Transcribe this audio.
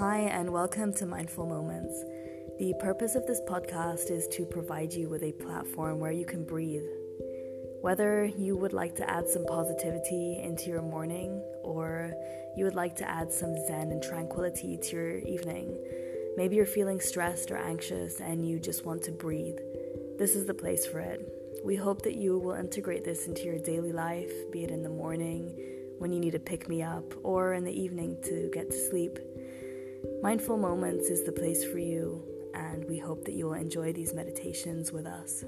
Hi, and welcome to Mindful Moments. The purpose of this podcast is to provide you with a platform where you can breathe. Whether you would like to add some positivity into your morning or you would like to add some zen and tranquility to your evening, maybe you're feeling stressed or anxious and you just want to breathe, this is the place for it. We hope that you will integrate this into your daily life, be it in the morning, when you need to pick me up, or in the evening to get to sleep. Mindful Moments is the place for you, and we hope that you will enjoy these meditations with us.